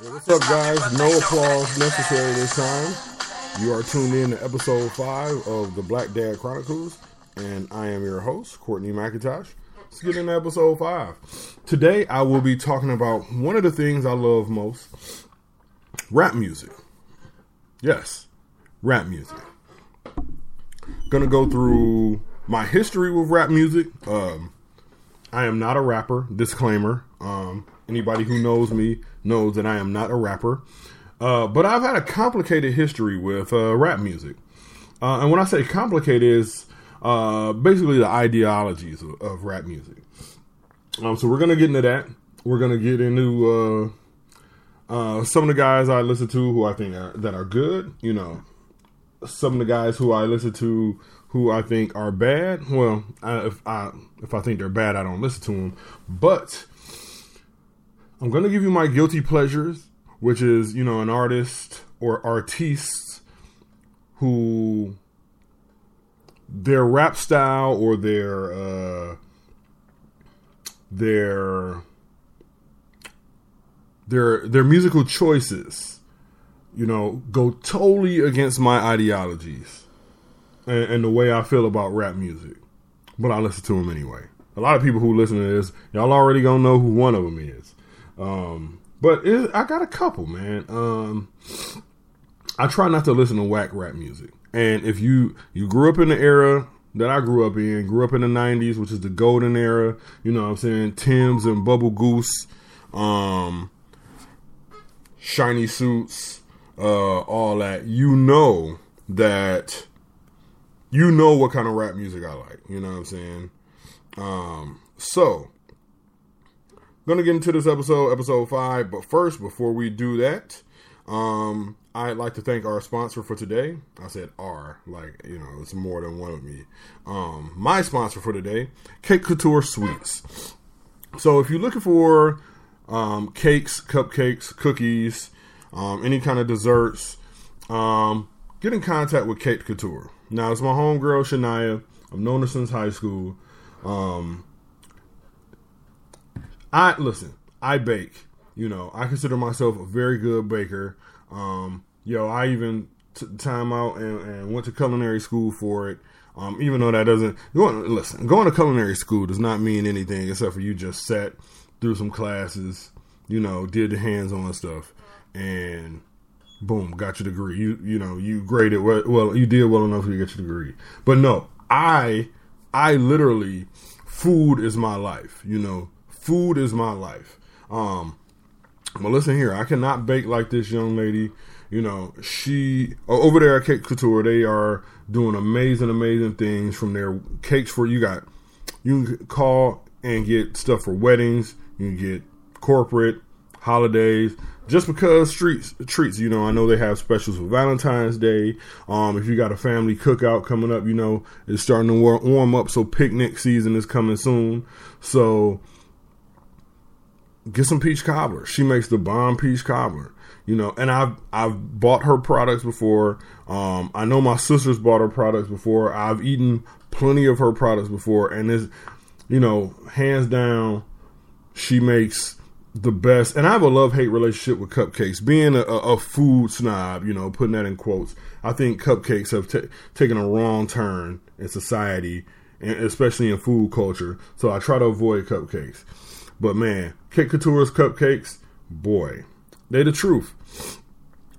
What's up, guys? No applause necessary this time. You are tuned in to episode five of the Black Dad Chronicles, and I am your host, Courtney McIntosh. Let's get into episode five. Today, I will be talking about one of the things I love most rap music. Yes, rap music. Gonna go through my history with rap music. Um, I am not a rapper. Disclaimer. Um, anybody who knows me knows that I am not a rapper. Uh, but I've had a complicated history with uh, rap music. Uh, and when I say complicated, is uh, basically the ideologies of, of rap music. Um, so we're gonna get into that. We're gonna get into uh, uh, some of the guys I listen to who I think are, that are good. You know, some of the guys who I listen to who I think are bad. Well, I, if I if I think they're bad, I don't listen to them. But I'm to give you my guilty pleasures, which is, you know, an artist or artists who their rap style or their uh their their their musical choices, you know, go totally against my ideologies and, and the way I feel about rap music. But I listen to them anyway. A lot of people who listen to this, y'all already gonna know who one of them is. Um, but it, I got a couple, man. Um, I try not to listen to whack rap music. And if you you grew up in the era that I grew up in, grew up in the '90s, which is the golden era, you know what I'm saying? Tim's and Bubble Goose, um, shiny suits, uh, all that. You know that you know what kind of rap music I like. You know what I'm saying? Um, so gonna get into this episode, episode five. But first, before we do that, um, I'd like to thank our sponsor for today. I said "our," like you know, it's more than one of me. Um, my sponsor for today, Cake Couture Sweets. So if you're looking for um, cakes, cupcakes, cookies, um, any kind of desserts, um, get in contact with Cake Couture. Now it's my homegirl Shania. I've known her since high school. Um, I listen. I bake. You know, I consider myself a very good baker. Um, yo, I even took time out and, and, went to culinary school for it. Um, even though that doesn't going listen, going to culinary school does not mean anything except for you just sat through some classes, you know, did the hands-on stuff, and boom, got your degree. You you know you graded well, you did well enough to get your degree. But no, I I literally food is my life. You know, food is my life. Um, but listen here, I cannot bake like this young lady. You know, she over there at Cake Couture, they are doing amazing, amazing things from their cakes for you got. You can call and get stuff for weddings. You can get corporate holidays. Just because streets treats, you know, I know they have specials for Valentine's Day. Um, if you got a family cookout coming up, you know, it's starting to warm up. So picnic season is coming soon. So get some peach cobbler. She makes the bomb peach cobbler. You know, and I've I've bought her products before. Um, I know my sisters bought her products before. I've eaten plenty of her products before, and it's you know, hands down, she makes the best. And I have a love hate relationship with cupcakes. Being a, a, food snob, you know, putting that in quotes, I think cupcakes have t- taken a wrong turn in society, and especially in food culture. So I try to avoid cupcakes. But man, Kit Couture's cupcakes, boy, they the truth.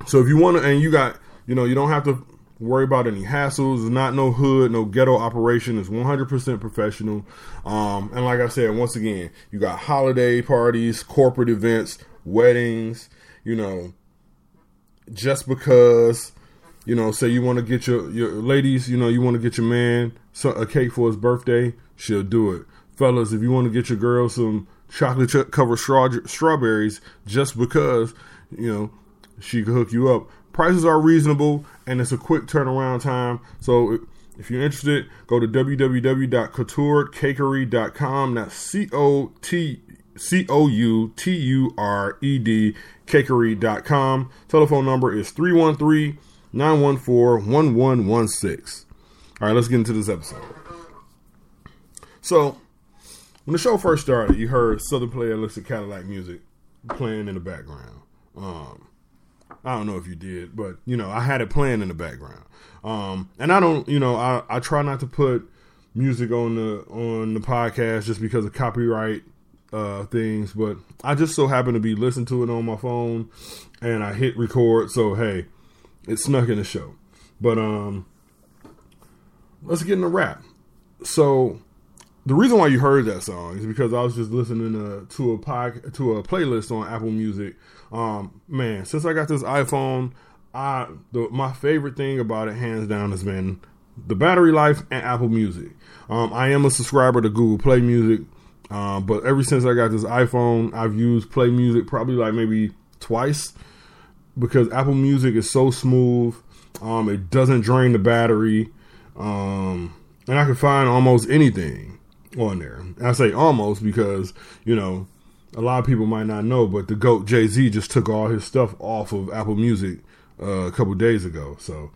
So if you want to, and you got, you know, you don't have to worry about any hassles. Not no hood, no ghetto operation. It's 100% professional. Um, and like I said, once again, you got holiday parties, corporate events, weddings. You know, just because, you know, say you want to get your your ladies, you know, you want to get your man a cake for his birthday, she'll do it. Fellas, if you want to get your girl some chocolate covered straw- strawberries just because you know she could hook you up. Prices are reasonable and it's a quick turnaround time. So if you're interested, go to www.couturecakery.com. That's C O T C O U T U R E D cakery.com. Telephone number is 313 914 1116. All right, let's get into this episode. So, when the show first started, you heard Southern Playalistic Cadillac music playing in the background. Um, I don't know if you did, but you know, I had it playing in the background. Um, and I don't, you know, I, I try not to put music on the on the podcast just because of copyright uh, things, but I just so happen to be listening to it on my phone, and I hit record. So hey, it snuck in the show. But um, let's get into rap. So the reason why you heard that song is because I was just listening to, to a pod, to a playlist on Apple Music. Um, man, since I got this iPhone, I the, my favorite thing about it, hands down, has been the battery life and Apple Music. Um, I am a subscriber to Google Play Music, uh, but ever since I got this iPhone, I've used Play Music probably like maybe twice because Apple Music is so smooth. Um, it doesn't drain the battery, um, and I can find almost anything on there. I say almost because you know a lot of people might not know, but the goat Jay Z just took all his stuff off of Apple Music uh, a couple days ago. So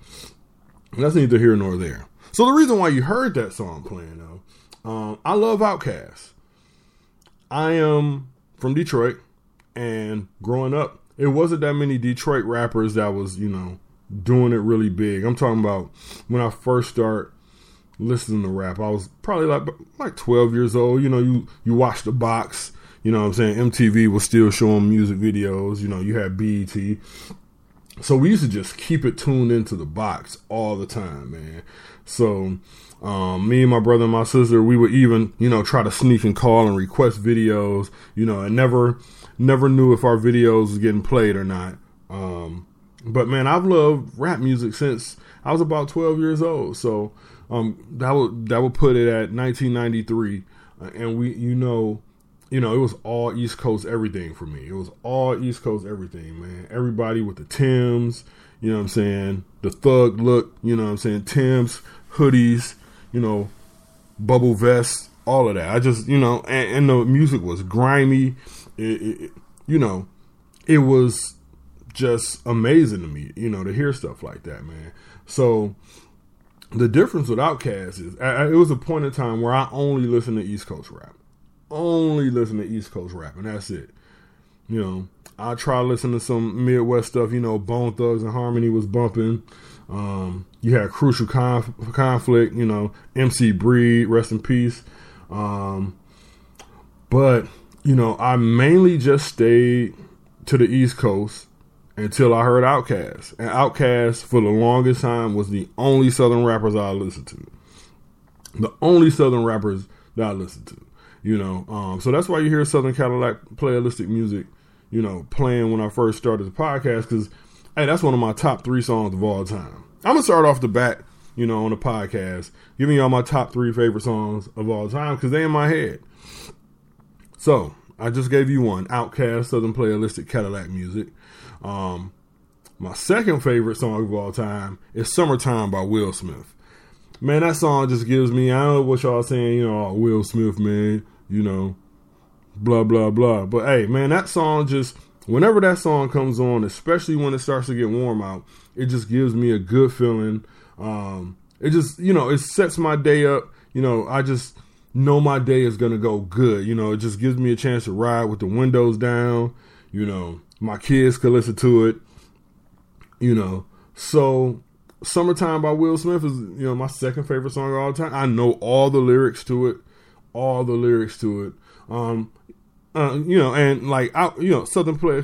that's neither here nor there. So the reason why you heard that song playing though, um, I love Outkast. I am from Detroit, and growing up, it wasn't that many Detroit rappers that was you know doing it really big. I'm talking about when I first start listening to rap. I was probably like like 12 years old. You know, you you watch the box. You know what I'm saying? MTV was still showing music videos. You know, you had BET. So we used to just keep it tuned into the box all the time, man. So um, me and my brother and my sister, we would even, you know, try to sneak and call and request videos, you know, and never, never knew if our videos was getting played or not. Um, but man, I've loved rap music since I was about 12 years old. So, um, that would, that would put it at 1993. Uh, and we, you know, you know, it was all East Coast everything for me. It was all East Coast everything, man. Everybody with the Tims, you know what I'm saying? The thug look, you know what I'm saying? Tims, hoodies, you know, bubble vests, all of that. I just, you know, and, and the music was grimy. It, it, you know, it was just amazing to me, you know, to hear stuff like that, man. So the difference with Outkast is, I, it was a point in time where I only listened to East Coast rap only listen to East Coast rap, and that's it. You know, I try to listen to some Midwest stuff. You know, Bone Thugs-n-Harmony was bumping. Um, you had Crucial Conf- Conflict. You know, MC Breed, rest in peace. Um, but you know, I mainly just stayed to the East Coast until I heard Outkast. And Outkast, for the longest time, was the only Southern rappers I listened to. The only Southern rappers that I listened to. You know, um, so that's why you hear Southern Cadillac playalistic music, you know, playing when I first started the podcast because, hey, that's one of my top three songs of all time. I'm gonna start off the bat, you know, on the podcast, giving y'all my top three favorite songs of all time because they in my head. So I just gave you one, Outkast Southern Playalistic Cadillac music. Um, my second favorite song of all time is "Summertime" by Will Smith. Man, that song just gives me. I don't know what y'all saying. You know, oh, Will Smith, man you know, blah blah blah. But hey, man, that song just whenever that song comes on, especially when it starts to get warm out, it just gives me a good feeling. Um, it just you know it sets my day up. You know, I just know my day is gonna go good. You know, it just gives me a chance to ride with the windows down. You know, my kids could listen to it. You know, so "Summertime" by Will Smith is you know my second favorite song of all time. I know all the lyrics to it all the lyrics to it. Um, uh, you know, and like you know, Southern play,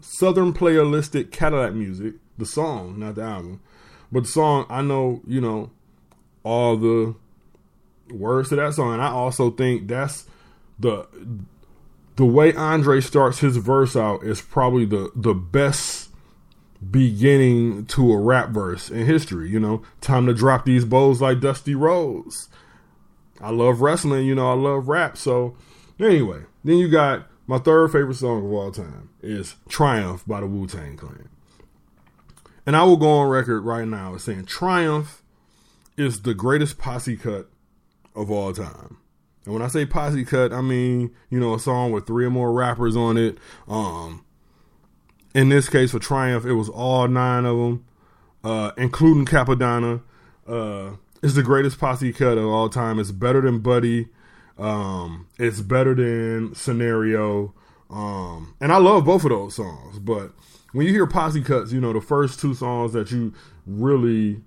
Southern playalistic Cadillac music, the song, not the album, but the song. I know, you know, all the words to that song, and I also think that's the the way Andre starts his verse out is probably the the best beginning to a rap verse in history. You know, time to drop these bows like Dusty Rhodes. I love wrestling, you know, I love rap. So anyway, then you got my third favorite song of all time is Triumph by the Wu Tang Clan. And I will go on record right now as saying Triumph is the greatest posse cut of all time. And when I say posse cut, I mean, you know, a song with three or more rappers on it. Um, in this case, for Triumph, it was all nine of them, uh, including Cappadonna. Uh, it's the greatest posse cut of all time. It's better than Buddy. Um, it's better than Scenario. Um, and I love both of those songs, but when you hear posse cuts, you know the first two songs that you really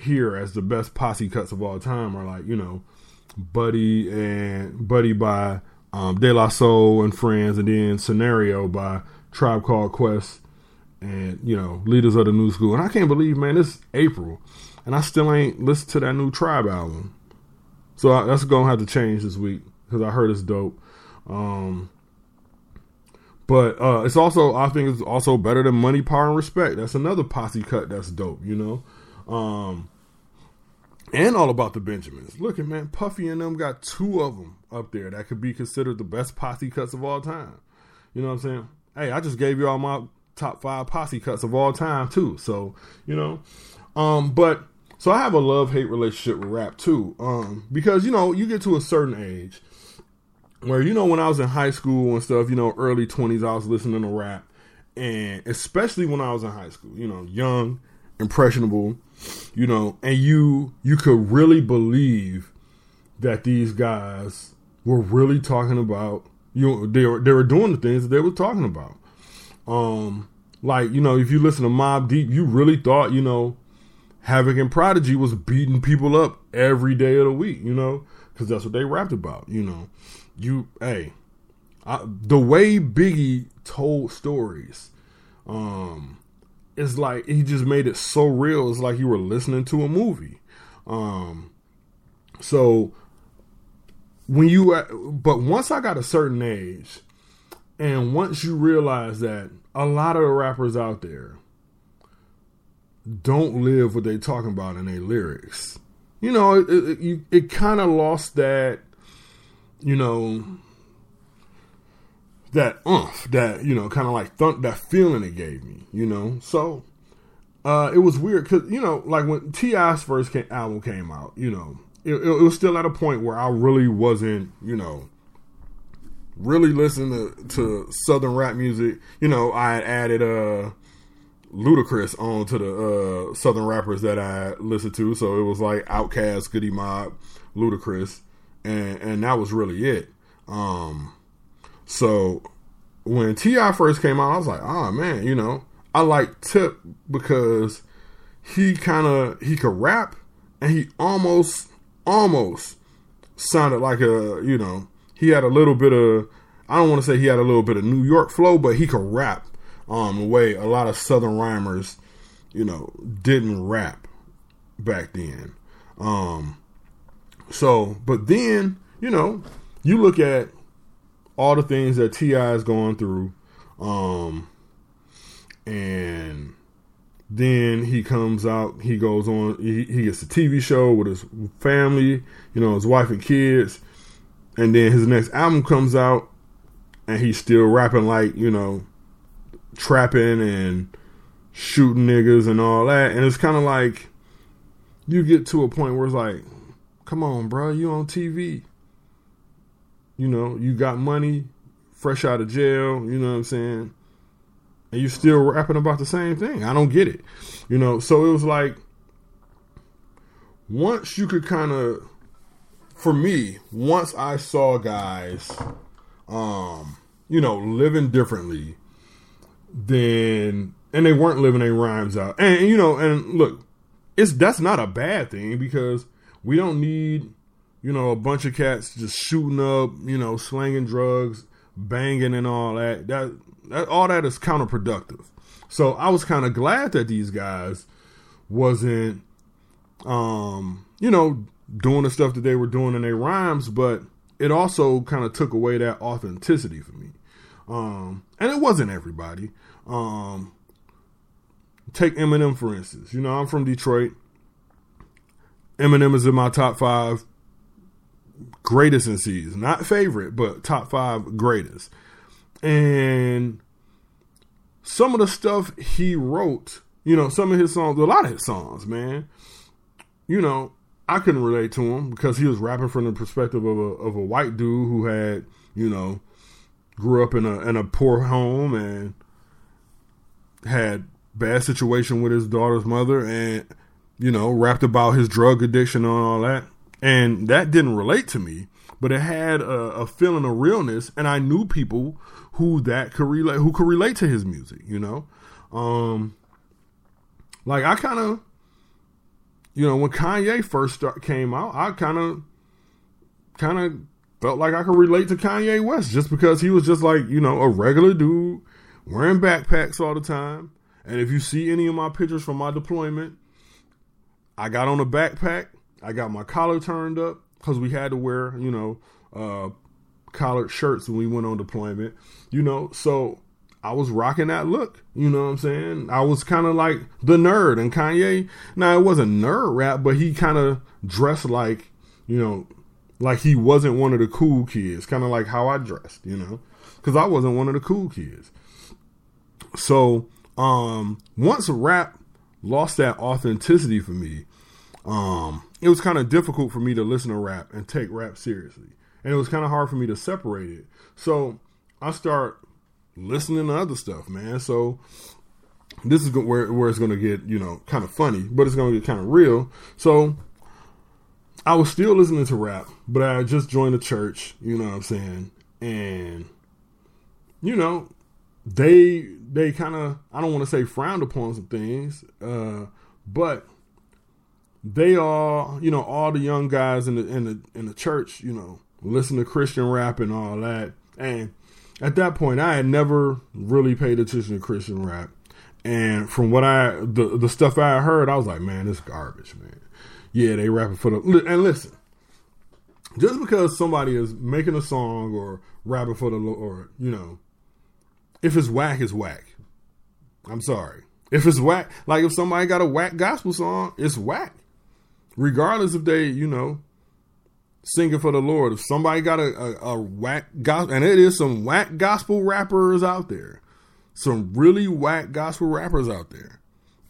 hear as the best posse cuts of all time are like you know, Buddy and Buddy by um, De La Soul and Friends, and then Scenario by Tribe Called Quest, and you know Leaders of the New School. And I can't believe, man, it's April, and I still ain't listened to that new Tribe album. So I, that's gonna have to change this week because I heard it's dope. Um, but uh, it's also I think it's also better than Money, Power, and Respect. That's another posse cut that's dope. You know. Um, and all about the Benjamins. Look at man, Puffy and them got two of them up there that could be considered the best posse cuts of all time. You know what I'm saying? Hey, I just gave you all my top five posse cuts of all time too. So you know, um, but so I have a love hate relationship with rap too, um, because you know you get to a certain age where you know when I was in high school and stuff, you know, early twenties, I was listening to rap, and especially when I was in high school, you know, young, impressionable, you know, and you you could really believe that these guys were really talking about you know they were they were doing the things that they were talking about. Um, like you know, if you listen to Mobb Deep, you really thought you know Havoc and Prodigy was beating people up every day of the week, you know, because that's what they rapped about, you know. You, hey, I, the way Biggie told stories, um, it's like he just made it so real. It's like you were listening to a movie. Um, so when you, but once I got a certain age, and once you realize that a lot of the rappers out there don't live what they talking about in their lyrics. You know, it, it, it, kind of lost that, you know, that umph, that, you know, kind of like thunk, that feeling it gave me, you know? So, uh, it was weird because, you know, like when T.I.'s first came, album came out, you know, it, it was still at a point where I really wasn't, you know, really listening to, to Southern rap music. You know, I had added, uh, Ludacris on to the uh, Southern rappers that I listened to. So it was like Outkast, Goodie Mob, Ludacris, and and that was really it. Um, so when T.I. first came out, I was like, oh man, you know, I like Tip because he kind of he could rap and he almost almost sounded like a you know he had a little bit of I don't want to say he had a little bit of New York flow, but he could rap um, the way a lot of Southern rhymers, you know, didn't rap back then. Um, so, but then, you know, you look at all the things that T.I. is going through, um, and then he comes out, he goes on, he, he gets a TV show with his family, you know, his wife and kids, and then his next album comes out, and he's still rapping like, you know, trapping and shooting niggas and all that. And it's kind of like you get to a point where it's like, come on, bro, you on TV. You know, you got money, fresh out of jail, you know what I'm saying? And you still rapping about the same thing. I don't get it. You know, so it was like once you could kind of for me, once I saw guys um, you know, living differently then and they weren't living their rhymes out. And, you know, and look, it's that's not a bad thing because we don't need you know a bunch of cats just shooting up, you know, slanging drugs, banging and all that. That that all that is counterproductive. So I was kind of glad that these guys wasn't um, you know, doing the stuff that they were doing in their rhymes, but it also kind of took away that authenticity for me. Um, and it wasn't everybody. Um, take Eminem for instance. You know, I'm from Detroit. Eminem is in my top five greatest MCs, not favorite, but top five greatest. And some of the stuff he wrote, you know, some of his songs, a lot of his songs, man, you know, I couldn't relate to him because he was rapping from the perspective of a of a white dude who had, you know, grew up in a in a poor home and had bad situation with his daughter's mother and you know rapped about his drug addiction and all that and that didn't relate to me but it had a, a feeling of realness, and I knew people who that could relate, who could relate to his music. You know, um, like I kind of, you know, when Kanye first start, came out, I kind of, kind of felt like I could relate to Kanye West just because he was just like you know a regular dude wearing backpacks all the time. And if you see any of my pictures from my deployment, I got on a backpack. I got my collar turned up because we had to wear, you know, uh, collared shirts when we went on deployment. You know, so I was rocking that look. You know what I'm saying? I was kind of like the nerd, and Kanye. Now it wasn't nerd rap, but he kind of dressed like, you know, like he wasn't one of the cool kids. Kind of like how I dressed, you know, because I wasn't one of the cool kids. So um, once rap lost that authenticity for me, um, it was kind of difficult for me to listen to rap and take rap seriously, and it was kind of hard for me to separate it. So I start listening to other stuff, man. So this is where where it's to get you know kind of funny, but it's to get kind of real. So I was still listening to rap, but I just joined the church. You know what I'm saying? And you know, they they kind of I don't want to say frowned upon some things, uh, but they all you know all the young guys in the in the in the church you know listen to Christian rap and all that, and at that point I had never really paid attention to Christian rap, and from what I the the stuff I heard, I was like, man, this garbage, man. Yeah, they rapping for the and listen. Just because somebody is making a song or rapping for the or you know if it's whack, it's whack. I'm sorry. If it's whack, like if somebody got a whack gospel song, it's whack. Regardless if they, you know, singing for the Lord. If somebody got a, a, a whack gospel, and it is some whack gospel rappers out there, some really whack gospel rappers out there.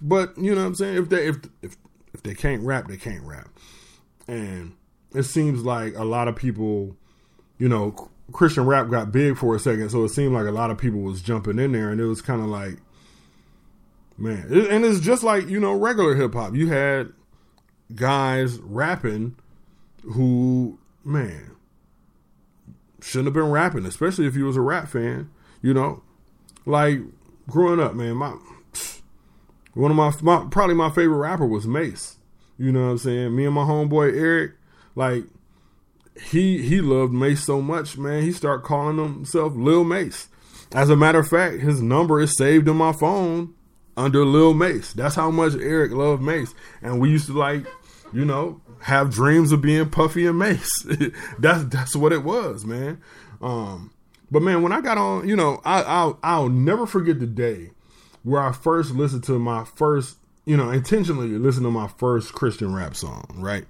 But you know what I'm saying? If they if if if they can't rap, they can't rap. And it seems like a lot of people, you know, Christian rap got big for a second, so it seemed like a lot of people was jumping in there, and it was kind of like, man, and it's just like you know regular hip hop. You had guys rapping who, man, shouldn't have been rapping, especially if you was a rap fan. You know, like growing up, man, my one of my, my probably my favorite rapper was Mase. You know what I'm saying? Me and my homeboy Eric, like he he loved Mase so much, man. He started calling himself Lil Mase. As a matter of fact, his number is saved in my phone under Lil Mase. That's how much Eric loved Mase, and we used to like, you know, have dreams of being Puffy and Mase. that's that's what it was, man. Um, but man, when I got on, you know, I, I'll I'll never forget the day where I first listened to my first, you know, intentionally listen to my first Christian rap song, right?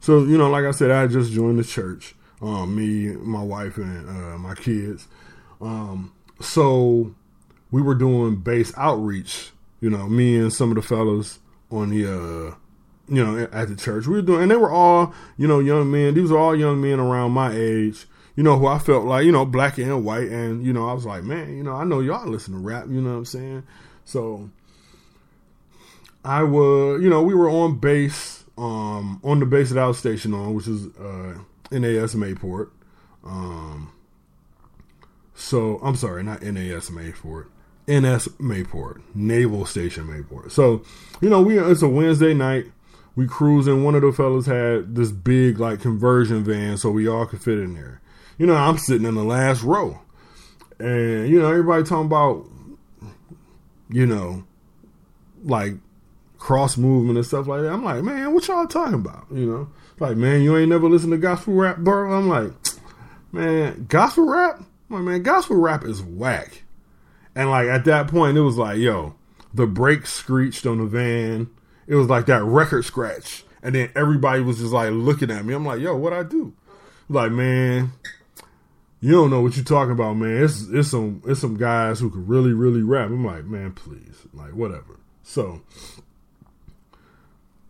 So you know, like I said, I just joined the church. Um, me, my wife, and uh, my kids. Um, so we were doing base outreach. You know, me and some of the fellows on the, uh, you know, at the church. We were doing, and they were all, you know, young men. These were all young men around my age. You know, who I felt like, you know, black and white, and you know, I was like, man, you know, I know y'all listen to rap. You know what I'm saying? So I was, you know, we were on base um, on the base that I was stationed on, which is uh, NAS Mayport. Um, so I'm sorry, not NAS Mayport, NS Mayport, Naval Station Mayport. So you know, we it's a Wednesday night. We cruising. One of the fellas had this big like conversion van, so we all could fit in there. You know, I'm sitting in the last row, and you know, everybody talking about, you know, like cross movement and stuff like that. I'm like, man, what y'all talking about? You know, like, man, you ain't never listened to gospel rap, bro. I'm like, man, gospel rap? I'm like, man, gospel rap is whack. And like at that point, it was like, yo, the brakes screeched on the van. It was like that record scratch, and then everybody was just like looking at me. I'm like, yo, what I do? Like, man, you don't know what you're talking about, man. It's it's some it's some guys who can really really rap. I'm like, man, please, like whatever. So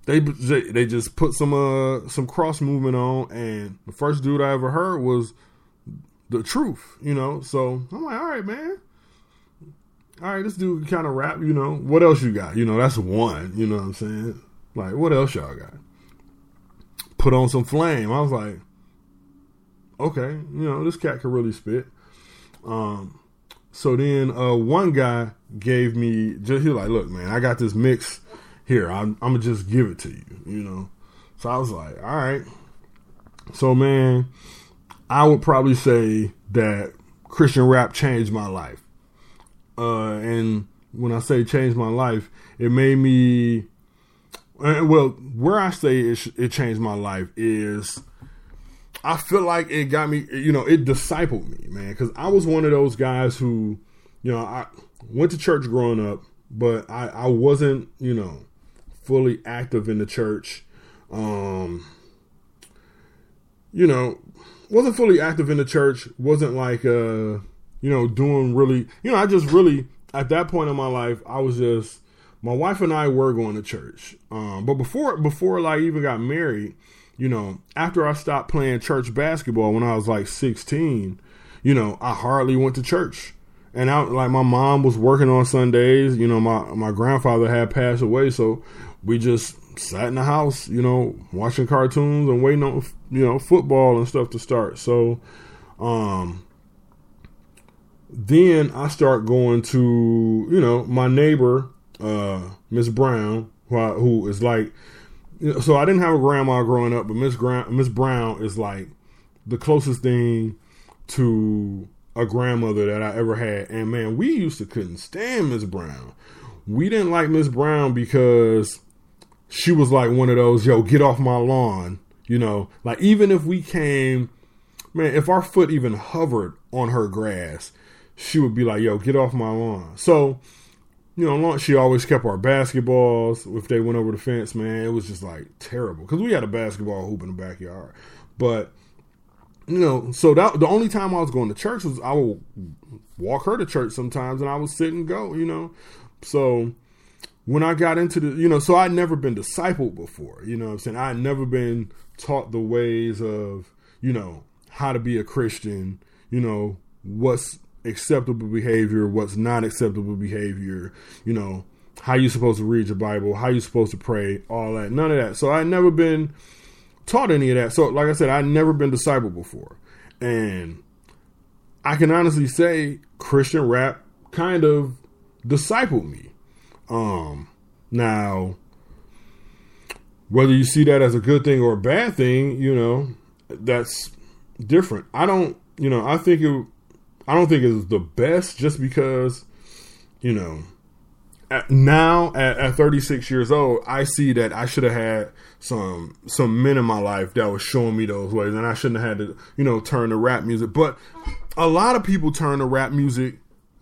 they they just put some uh some cross movement on, and the first dude I ever heard was the truth, you know. So I'm like, all right, man. All right, this dude can kind of rap, you know. What else you got? You know, that's one. You know what I'm saying? Like, what else y'all got? Put on some flame. I was like, okay, you know, this cat can really spit. Um, so then uh, one guy gave me just he was like, look, man, I got this mix here. I'm, I'm gonna just give it to you, you know. So I was like, all right. So man, I would probably say that Christian rap changed my life. Uh, and when I say changed my life, it made me. Well, where I say it, it changed my life is I feel like it got me, you know, it discipled me, man, because I was one of those guys who, you know, I went to church growing up, but I, I wasn't, you know, fully active in the church. Um, you know, wasn't fully active in the church, wasn't like, uh, you know, doing really, you know, I just really, at that point in my life, I was just, my wife and I were going to church. Um, but before, before like even got married, you know, after I stopped playing church basketball when I was like 16, you know, I hardly went to church. And I like my mom was working on Sundays, you know, my my grandfather had passed away, so we just sat in the house, you know, watching cartoons and waiting on you know, football and stuff to start. So um then I start going to, you know, my neighbor, uh, Miss Brown, who, I, who is like so I didn't have a grandma growing up, but Miss Gra- Miss Brown is like the closest thing to a grandmother that I ever had. And man, we used to couldn't stand Miss Brown. We didn't like Miss Brown because she was like one of those, yo, get off my lawn. You know, like even if we came, man, if our foot even hovered on her grass, she would be like, yo, get off my lawn. So, you know, long- she always kept our basketballs. If they went over the fence, man, it was just like terrible because we had a basketball hoop in the backyard. But you know, so that the only time I was going to church was I would walk her to church sometimes, and I would sit and go. You know, so when I got into the, you know, so I'd never been discipled before. You know, I'm saying I'd never been taught the ways of, you know, how to be a Christian. You know, what's acceptable behavior, what's not acceptable behavior, you know, how you supposed to read your Bible, how you supposed to pray, all that. None of that. So I never been taught any of that. So like I said, I'd never been discipled before. And I can honestly say Christian rap kind of discipled me. Um now whether you see that as a good thing or a bad thing, you know, that's different. I don't, you know, I think it I don't think it's the best just because, you know, at, now at, at 36 years old, I see that I should have had some some men in my life that was showing me those ways, and I shouldn't have had to, you know, turn to rap music. But a lot of people turn to rap music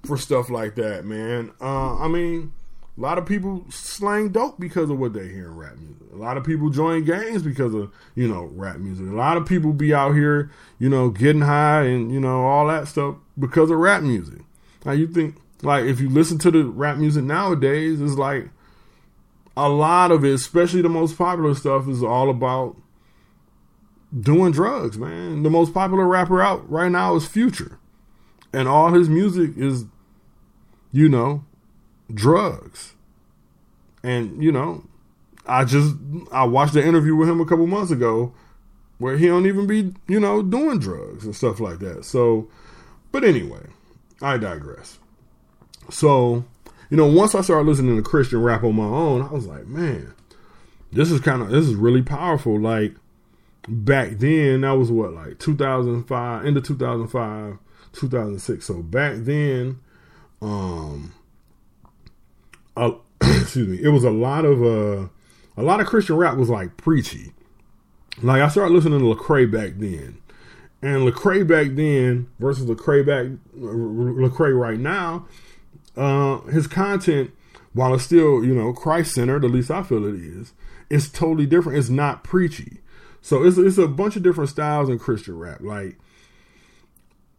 for stuff like that, man. Uh, I mean, a lot of people slang dope because of what they hear in rap music. A lot of people join gangs because of you know rap music. A lot of people be out here, you know, getting high and you know all that stuff because of rap music. Now you think like if you listen to the rap music nowadays, it's like a lot of it, especially the most popular stuff, is all about doing drugs, man. The most popular rapper out right now is Future. And all his music is, you know, drugs. And, you know, I just I watched the interview with him a couple months ago where he don't even be, you know, doing drugs and stuff like that. So but anyway, I digress. So, you know, once I started listening to Christian rap on my own, I was like, man, this is kind of this is really powerful. Like back then, that was what like 2005, into 2005, 2006. So back then, um, excuse me, it was a lot of uh, a lot of Christian rap was like preachy. Like I started listening to Lecrae back then, and Lecrae back then versus Lecrae back Lecrae right now, uh, his content, while it's still you know Christ centered, at least I feel it is, it's totally different. It's not preachy. So it's it's a bunch of different styles in Christian rap. Like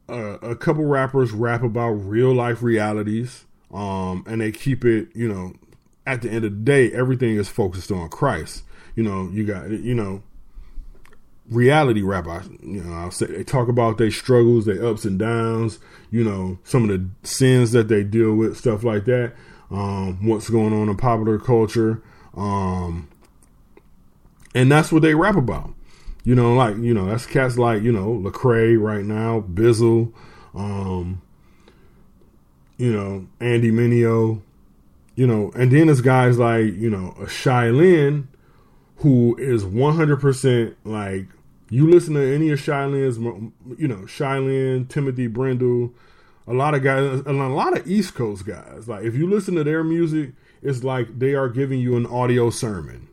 uh, a couple rappers rap about real life realities, um, and they keep it you know at the end of the day, everything is focused on Christ. You know, you got you know reality rap. I you know I'll say they talk about their struggles, their ups and downs. You know some of the sins that they deal with, stuff like that. Um, what's going on in popular culture, um, and that's what they rap about. You know, like you know, that's cats like you know Lecrae right now, Bizzle, um, you know Andy Mineo, you know, and then there's guys like you know a Shai Linne, who is 100 percent like you listen to any of Shai Linne's, you know, Shai Linne, Timothy Brindle, a lot of guys, and a lot of East Coast guys. Like if you listen to their music, it's like they are giving you an audio sermon,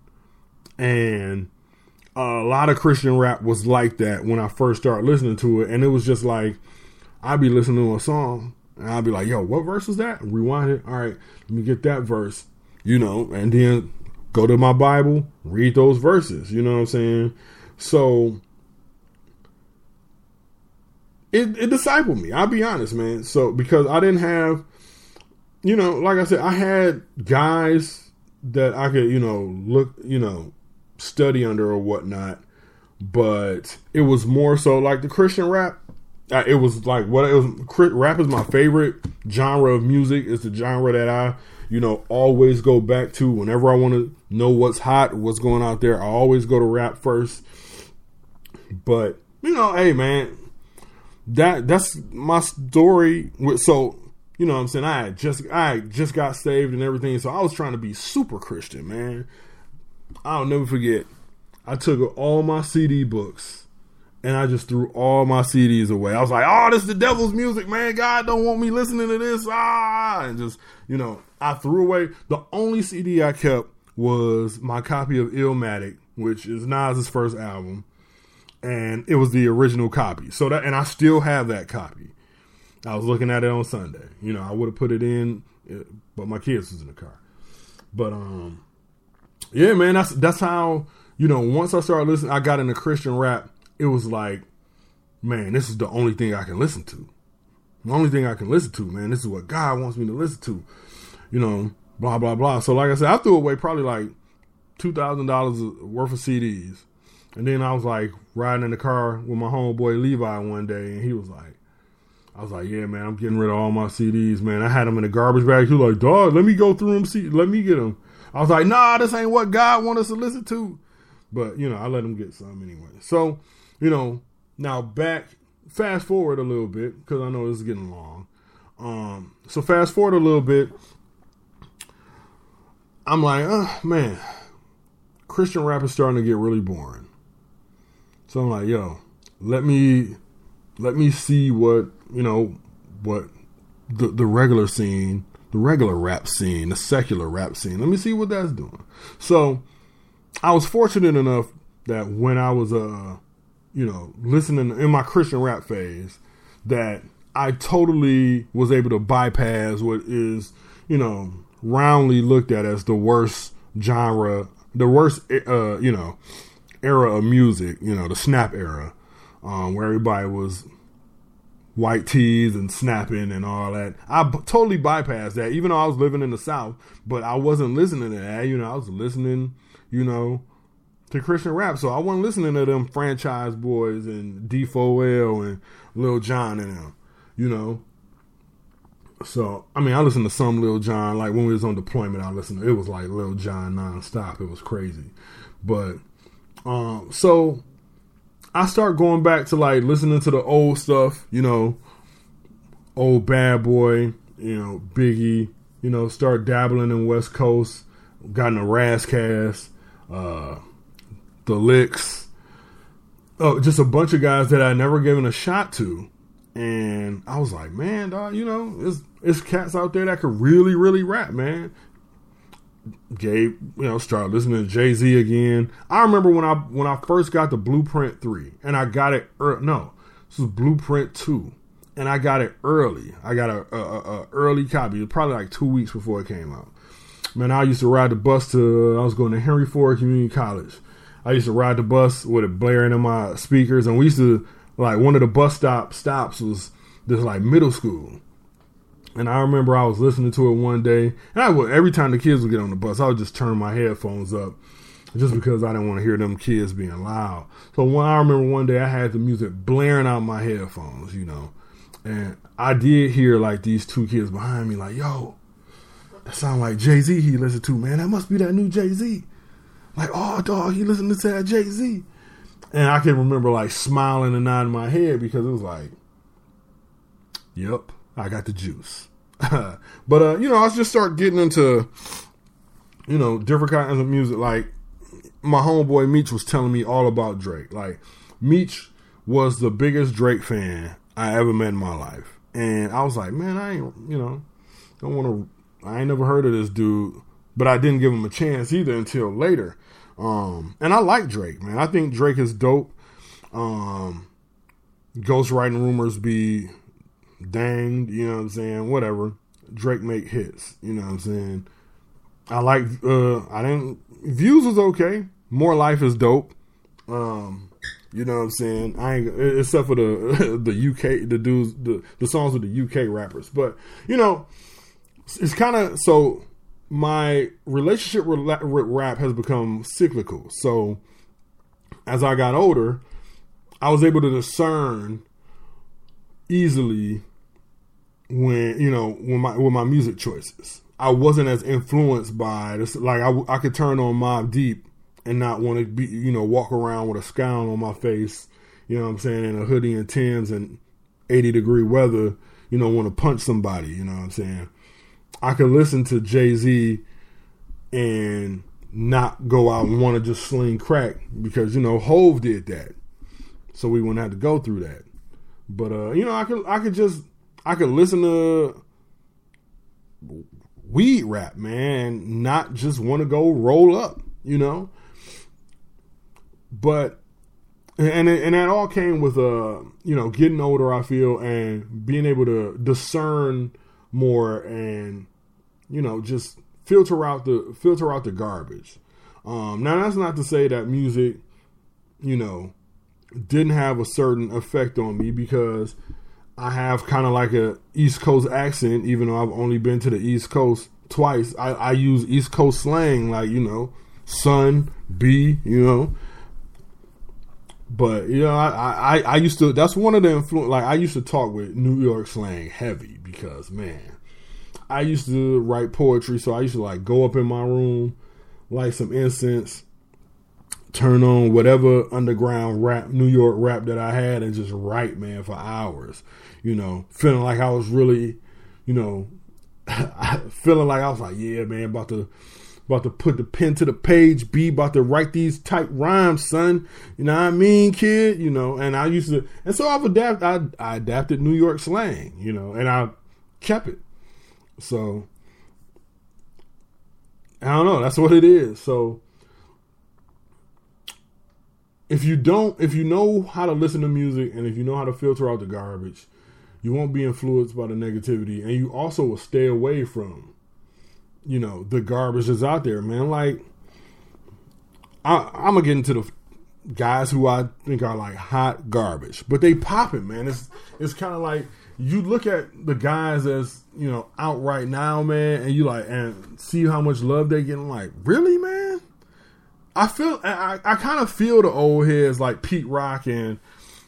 and a lot of Christian rap was like that when I first started listening to it, and it was just like I'd be listening to a song and I'd be like, "Yo, what verse is that?" Rewind it. All right, let me get that verse, you know, and then go to my Bible, read those verses. You know what I'm saying? So it, it discipled me. I'll be honest, man. So because I didn't have, you know, like I said, I had guys that I could, you know, look, you know, study under or whatnot, but it was more so like the Christian rap. Uh, it was like what it was. Rap is my favorite genre of music. It's the genre that I, you know, always go back to whenever I want to know what's hot, what's going out there. I always go to rap first. But you know, hey man, that that's my story. So you know what I'm saying? I just I just got saved and everything, so I was trying to be super Christian, man. I'll never forget. I took all my CD books and I just threw all my CDs away. I was like, "Oh, this is the devil's music, man. God don't want me listening to this." Ah, and just you know, I threw away the only CD I kept was my copy of Illmatic, which is Nas's first album and it was the original copy. So that, and I still have that copy. I was looking at it on Sunday. You know, I would have put it in, uh, but my kids was in the car. But um, yeah, man, that's that's how you know. Once I started listening, I got into Christian rap. It was like, man, this is the only thing I can listen to. The only thing I can listen to, man. This is what God wants me to listen to. You know, blah blah blah. So like I said, I threw away probably like two thousand dollars worth of CDs and then I was like riding in the car with my homeboy Levi one day, and he was like, I was like, yeah, man, I'm getting rid of all my CDs, man. I had them in a garbage bag. He was like, dog, let me go through them. See, let me get them. I was like, nah, this ain't what God want us to listen to. But you know, I let him get some anyway. So, you know, now back, fast forward a little bit because I know this is getting long. Um, so fast forward a little bit. I'm like, oh man, Christian rap is starting to get really boring. So I'm like, yo, let me let me see what you know what the the regular scene, the regular rap scene, the secular rap scene. Let me see what that's doing. So I was fortunate enough that when I was uh you know listening in my Christian rap phase, that I totally was able to bypass what is you know roundly looked at as the worst genre, the worst uh you know era of music, you know, the snap era, um, where everybody was white tees and snapping and all that. I b- totally bypassed that, even though I was living in the South, but I wasn't listening to that. You know, I was listening, you know, to Christian rap. So I wasn't listening to them franchise boys and D4L and Lil Jon and them, you know. So I mean, I listened to some Lil Jon. Like when we was on deployment, I listened. To, it was like Lil Jon nonstop. It was crazy, but um, so I start going back to like listening to the old stuff, you know, old bad boy, you know, Biggie, you know, start dabbling in West Coast, got in a Ras Kass, uh, the licks, oh, just a bunch of guys that I never given a shot to. And I was like, man, dog, you know, it's it's cats out there that could really, really rap, man. Gabe, you know, started listening to Jay Z again. I remember when I when I first got the Blueprint three, and I got it. Er, no, this was Blueprint two, and I got it early. I got a, a, a early copy, probably like two weeks before it came out. Man, I used to ride the bus to. I was going to Henry Ford Community College. I used to ride the bus with it blaring in my speakers, and we used to like one of the bus stop stops was this like middle school. And I remember I was listening to it one day, and I would every time the kids would get on the bus, I would just turn my headphones up, just because I didn't want to hear them kids being loud. So when I remember one day I had the music blaring out my headphones, you know, and I did hear like these two kids behind me, like, "Yo, that sound like Jay Z." He listened to man, that must be that new Jay Z. Like, oh dog, he listening to that Jay Z. and I can remember like smiling and nodding my head because it was like, "Yep, I got the juice." but uh, you know, I just start getting into you know different kinds of music. Like my homeboy Meech was telling me all about Drake. Like Meech was the biggest Drake fan I ever met in my life, and I was like, man, I ain't you know don't want to. I ain't never heard of this dude, but I didn't give him a chance either until later. Um, and I like Drake, man. I think Drake is dope. Um, ghostwriting rumors be danged, you know what I'm saying? Whatever. Drake make hits, you know what I'm saying? I like uh I didn't views was okay. More life is dope. Um you know what I'm saying? I ain't except for the the UK the dudes the the songs with the UK rappers. But you know, it's kind of so my relationship with rap has become cyclical. So as I got older, I was able to discern easily when you know when my with my music choices. I wasn't as influenced by this. Like I, I could turn on Mobb Deep and not want to be you know walk around with a scowl on my face. You know what I'm saying in a hoodie and Tims and 80 degree weather. You know want to punch somebody. You know what I'm saying. I could listen to Jay Z and not go out and want to just sling crack because you know Hove did that, so we wouldn't have to go through that. But uh, you know, I could I could just I could listen to weed rap, man, not just want to go roll up, you know. But and and that all came with uh you know getting older. I feel and being able to discern more and you know just filter out the filter out the garbage. Um, now that's not to say that music, you know, didn't have a certain effect on me because I have kind of like a East Coast accent, even though I've only been to the East Coast twice. I, I use East Coast slang, like you know, son, B, you know. But you know, I, I I used to. That's one of the influence. Like I used to talk with New York slang heavy because man, I used to write poetry, so I used to like go up in my room, light some incense, turn on whatever underground rap, New York rap that I had, and just write, man, for hours. You know, feeling like I was really, you know, feeling like I was like, yeah, man, about to about to put the pen to the page, be about to write these tight rhymes, son. You know what I mean, kid? You know, and I used to, and so I've adapted, I, I adapted New York slang, you know, and I kept it. So I don't know. That's what it is. So if you don't, if you know how to listen to music and if you know how to filter out the garbage, you won't be influenced by the negativity, and you also will stay away from, you know, the garbage that's out there, man. Like, I, I'm gonna get into the guys who I think are like hot garbage, but they popping, man. It's it's kind of like you look at the guys as you know out right now, man, and you like and see how much love they're getting. Like, really, man? I feel I, I kind of feel the old heads like Pete Rock and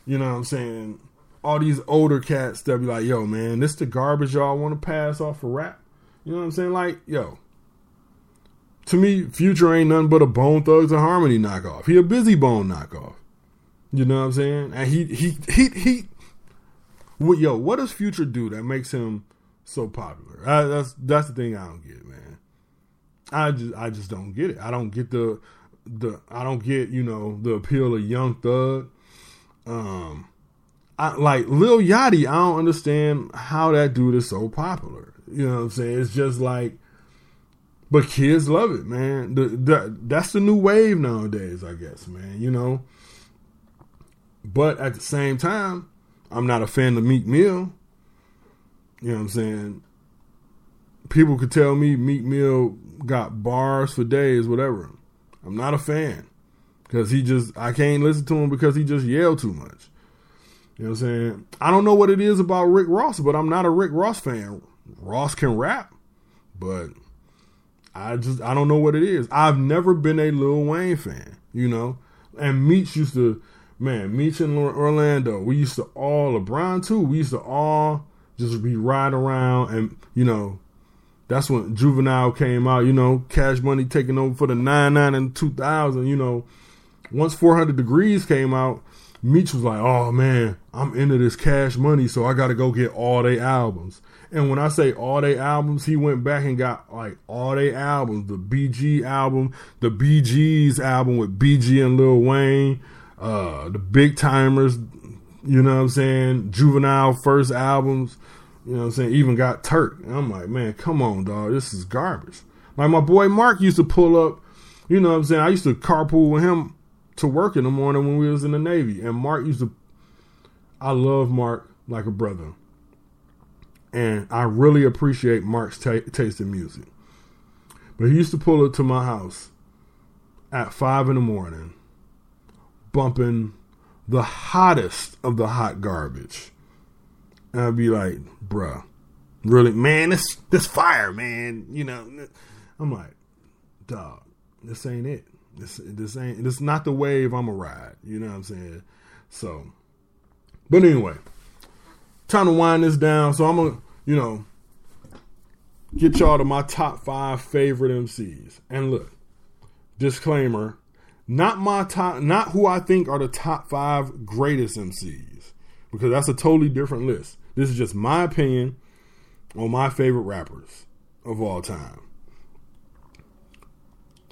you know what I'm saying all these older cats that be like, yo, man, this the garbage y'all want to pass off for rap. You know what I'm saying? Like, yo, to me, Future ain't nothing but a Bone Thugs-n-Harmony knockoff. He a Bizzy Bone knockoff. You know what I'm saying? And he he he he what, yo, what does Future do that makes him so popular? I, that's that's the thing I don't get, man. I just I just don't get it. I don't get the the I don't get you know the appeal of Young Thug. Um, I like Lil Yachty. I don't understand how that dude is so popular. You know what I'm saying? It's just like, but kids love it, man. The, the that's the new wave nowadays, I guess, man. You know. But at the same time, I'm not a fan of Meek Mill. You know what I'm saying? People could tell me Meek Mill got bars for days, whatever. I'm not a fan because he just I can't listen to him because he just yelled too much. You know what I'm saying? I don't know what it is about Rick Ross, but I'm not a Rick Ross fan. Ross can rap, but I just I don't know what it is. I've never been a Lil Wayne fan, you know. And Meech used to man, Meech in Orlando, we used to all LeBron too. We used to all just be riding around, and you know, that's when Juvenile came out. You know, Cash Money taking over for the nine nine and two thousand. You know, once 400 Degrees came out, Meech was like, "Oh man, I'm into this Cash Money, so I got to go get all their albums." And when I say all their albums, he went back and got like all their albums, the BG album, the BG's album with BG and Lil Wayne, uh, the Big Tymers, you know what I'm saying, Juvenile first albums, you know what I'm saying, even got Turk. And I'm like, man, come on, dog, this is garbage. Like my boy Mark used to pull up, you know what I'm saying, I used to carpool with him to work in the morning when we was in the Navy. And Mark used to I love Mark like a brother. And I really appreciate Mark's t- taste in music. But he used to pull up to my house at five in the morning, bumping the hottest of the hot garbage. And I'd be like, bruh, really, man, this this fire, man. You know, I'm like, dog, this ain't it. This this ain't this not the wave I'm a ride. You know what I'm saying? So, but anyway, time to wind this down. So I'm gonna, you know, get y'all to my top five favorite MCs. And look, disclaimer: not my top, not who I think are the top five greatest MCs, because that's a totally different list. This is just my opinion on my favorite rappers of all time.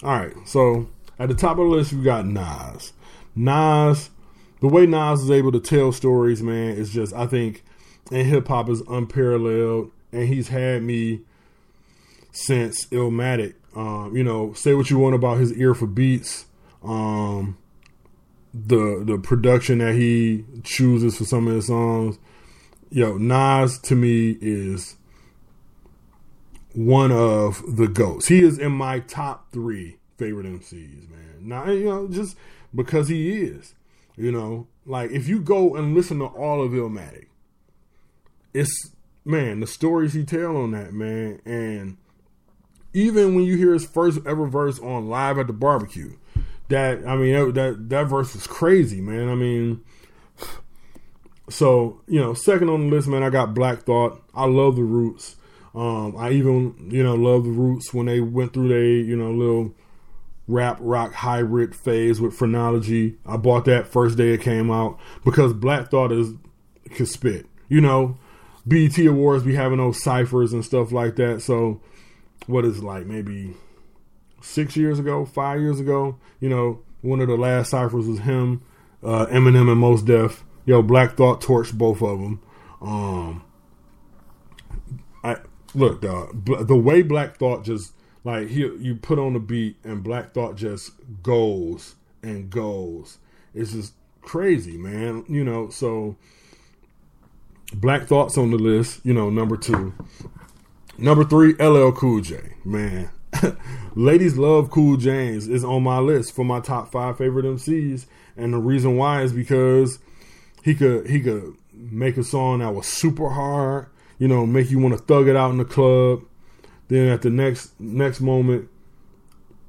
All right, so at the top of the list, you got Nas. Nas, the way Nas is able to tell stories, man, is just I think and hip hop is unparalleled, and he's had me since Illmatic. Um, you know, say what you want about his ear for beats, um, the the production that he chooses for some of his songs. Yo, Nas to me is one of the goats. He is in my top three favorite MCs, man. Now, you know, just because he is, you know, like if you go and listen to all of Illmatic, it's man, the stories he tell on that, man, and even when you hear his first ever verse on Live at the Barbecue, that I mean that that verse is crazy, man. I mean, so you know, second on the list, man, I got Black Thought. I love the Roots. Um, I even you know love the Roots when they went through their you know little rap rock hybrid phase with phrenology. I bought that first day it came out because Black Thought is can spit. You know, BET Awards be having those ciphers and stuff like that. So what is like maybe six years ago, five years ago, you know, one of the last ciphers was him, uh, Eminem and Mos Def. Yo, Black Thought torched both of them. Um, I look, dog, the way Black Thought just like he, you put on the beat and Black Thought just goes and goes. It's just crazy, man. You know, so Black Thought's on the list. You know, number two. Number three, LL Cool J. Man, ladies love Cool James is on my list for my top five favorite MCs, and the reason why is because he could he could make a song that was super hard. You know, make you want to thug it out in the club then at the next next moment,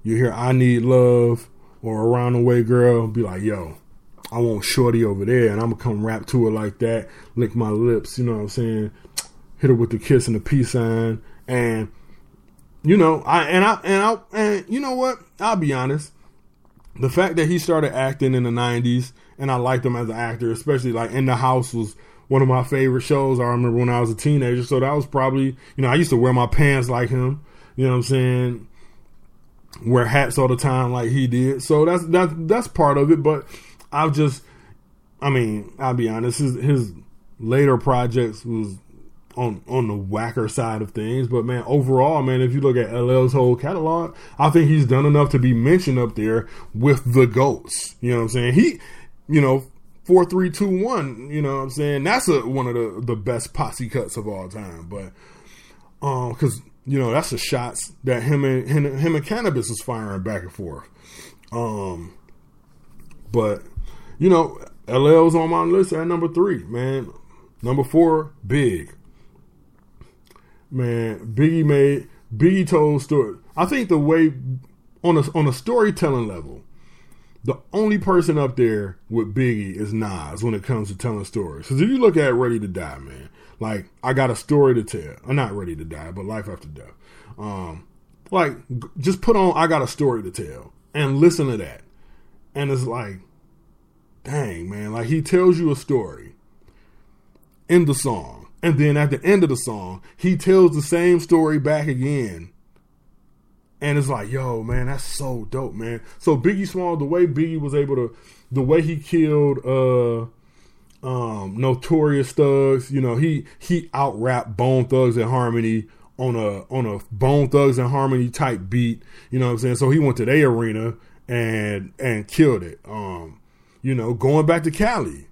you hear "I Need Love" or "Around the Way Girl." Be like, "Yo, I want Shorty over there," and I'm gonna come rap to her like that, lick my lips. You know what I'm saying? Hit her with the kiss and the peace sign, and you know, I and I and I and you know what? I'll be honest. The fact that he started acting in the '90s, and I liked him as an actor, especially like in the house was one of my favorite shows. I remember when I was a teenager. So that was probably, you know, I used to wear my pants like him. You know what I'm saying? Wear hats all the time like he did. So that's that's that's part of it. But I've just, I mean, I'll be honest. His, his later projects was on on the whacker side of things. But man, overall, man, if you look at LL's whole catalog, I think he's done enough to be mentioned up there with the goats. You know what I'm saying? He, you know, four three two one. You know what I'm saying? That's a, one of the the best posse cuts of all time. But um, because you know that's the shots that him and him, him and Canibus is firing back and forth. Um, but you know, LL's on my list at number three, man. Number four, Big. Man, Biggie made Biggie told story. I think the way on a on a storytelling level, the only person up there with Biggie is Nas when it comes to telling stories. Because if you look at Ready to Die, man, like I got a story to tell. I'm not ready to die, but life after death. Um, like just put on I got a story to tell and listen to that. And it's like, dang, man, like he tells you a story in the song. And then at the end of the song, he tells the same story back again. And it's like, yo, man, that's so dope, man. So Biggie Small, the way Biggie was able to, the way he killed uh um Notorious Thugs, you know, he he out rapped Bone Thugs-n-Harmony on a on a Bone Thugs-n-Harmony type beat, you know what I'm saying? So he went to their arena and and killed it. Um, you know, going back to Cali,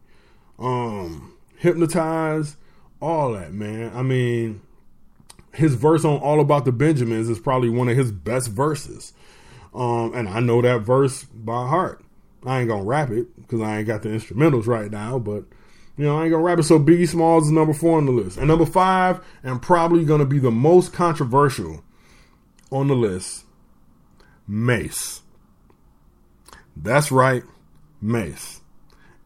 um, hypnotized, all that, man. I mean, his verse on All About the Benjamins is probably one of his best verses. Um, and I know that verse by heart. I ain't gonna rap it because I ain't got the instrumentals right now, but you know, I ain't gonna rap it. So Biggie Smalls is number four on the list. And number five, and probably gonna be the most controversial on the list, Mase. That's right, Mase.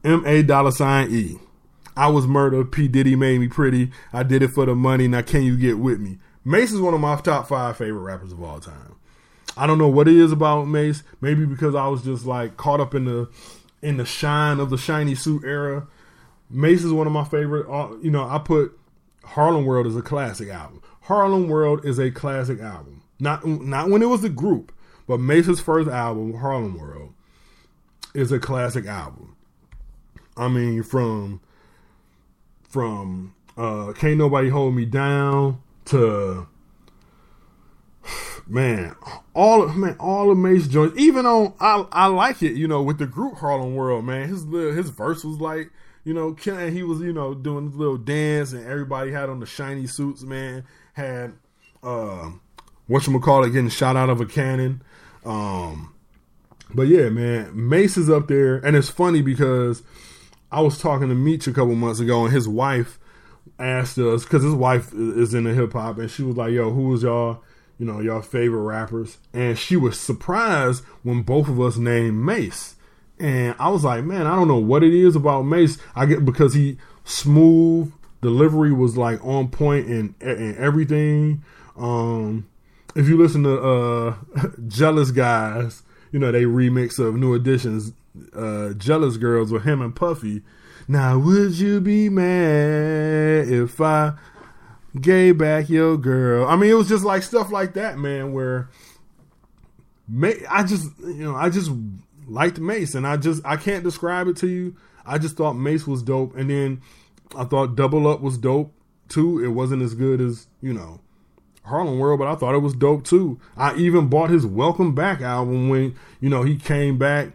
M A dollar sign E. I was murdered. P. Diddy made me pretty. I did it for the money. Now can you get with me? Mase is one of my top five favorite rappers of all time. I don't know what it is about Mase. Maybe because I was just like caught up in the in the shine of the shiny suit era. Mase is one of my favorite. Uh, you know, I put Harlem World as a classic album. Harlem World is a classic album. Not not when it was a group, but Mase's first album, Harlem World, is a classic album. I mean, from from uh, Can't Nobody Hold Me Down to man, all of man, all of Mase joints. Even on I I like it, you know, with the group Harlem World, man. His little his verse was like, you know, and he was, you know, doing a little dance and everybody had on the shiny suits, man. Had uh it getting shot out of a cannon. Um but yeah, man, Mase is up there and it's funny because I was talking to Meech a couple months ago and his wife asked us because his wife is in the hip hop and she was like, "Yo, who was y'all?" you know, y'all favorite rappers. And she was surprised when both of us named Mase. And I was like, man, I don't know what it is about Mase. I get because he smooth delivery was like on point and and everything. Um, if you listen to uh, Jealous Guys, you know they remix of New Edition's, uh, Jealous Girls with him and Puffy. Now would you be mad if I gave back your girl. I mean, it was just like stuff like that, man. Where I just, you know, I just liked Mase, and I just I can't describe it to you. I just thought Mase was dope, and then I thought Double Up was dope too. It wasn't as good as you know Harlem World, but I thought it was dope too. I even bought his Welcome Back album when you know he came back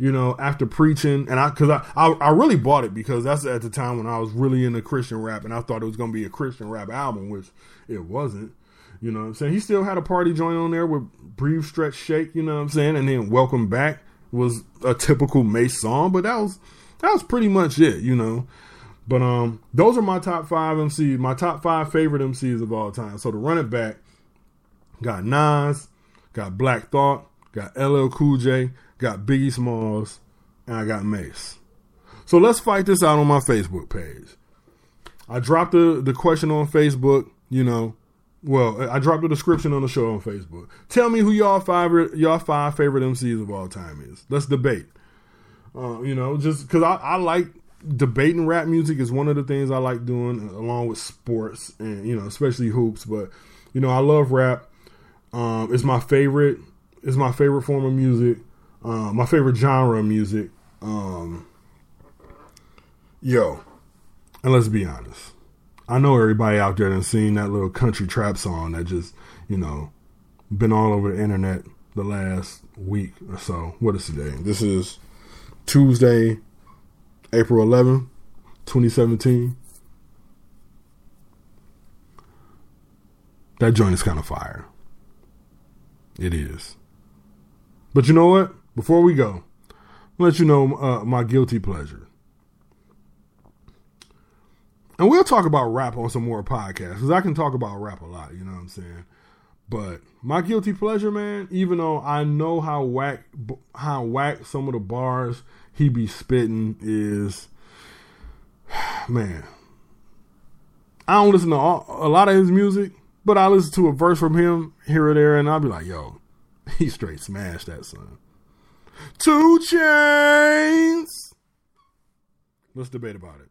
you know, after preaching, and I, cause I, I, I, really bought it because that's at the time when I was really into Christian rap, and I thought it was gonna be a Christian rap album, which it wasn't. You know I'm saying? He still had a party joint on there with Breathe, Stretch, Shake, you know what I'm saying? And then Welcome Back was a typical Mase song, but that was, that was pretty much it, you know? But, um, those are my top five MCs, my top five favorite MCs of all time. So to run it back, got Nas, got Black Thought, got LL Cool J, got Biggie Smalls, and I got Mase. So let's fight this out on my Facebook page. I dropped the, the question on Facebook, you know. Well, I dropped the description on the show on Facebook. Tell me who y'all five y'all five favorite MCs of all time is. Let's debate. Uh, you know, just because I, I like debating rap music is one of the things I like doing along with sports and you know especially hoops. But you know, I love rap. Um, it's my favorite. It's my favorite form of music. Uh, my favorite genre of music. Um, yo, and let's be honest. I know everybody out there that's seen that little country trap song that just, you know, been all over the internet the last week or so. What is today? This is Tuesday, April 11th, 2017. That joint is kind of fire. It is. But you know what? before we go, I'll let you know uh, my guilty pleasure. And we'll talk about rap on some more podcasts because I can talk about rap a lot, you know what I'm saying? But my guilty pleasure, man, even though I know how whack how whack some of the bars he be spitting is, man. I don't listen to all, a lot of his music, but I listen to a verse from him here or there, and I'll be like, yo, he straight smashed that son. 2 Chainz. Let's debate about it.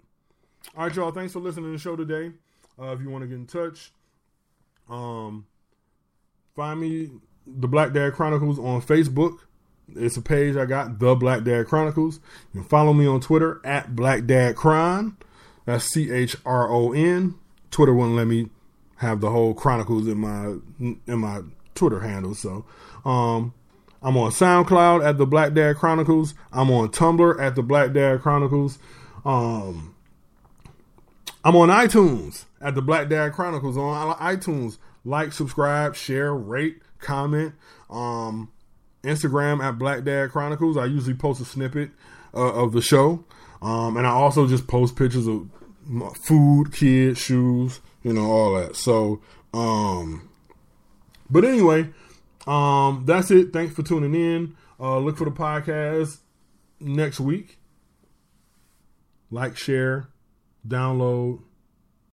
All right, y'all. Thanks for listening to the show today. Uh, if you want to get in touch, um, find me the Black Dad Chronicles on Facebook. It's a page I got, the Black Dad Chronicles. You can follow me on Twitter at Black Dad Chron. That's C H R O N. Twitter wouldn't let me have the whole Chronicles in my in my Twitter handle. So, um, I'm on SoundCloud at the Black Dad Chronicles. I'm on Tumblr at the Black Dad Chronicles. Um, I'm on iTunes at the Black Dad Chronicles on iTunes. Like, subscribe, share, rate, comment. Um, Instagram at Black Dad Chronicles. I usually post a snippet uh, of the show. Um, and I also just post pictures of food, kids, shoes, you know, all that. So, um, but anyway, um, that's it. Thanks for tuning in. Uh, look for the podcast next week. Like, share, download,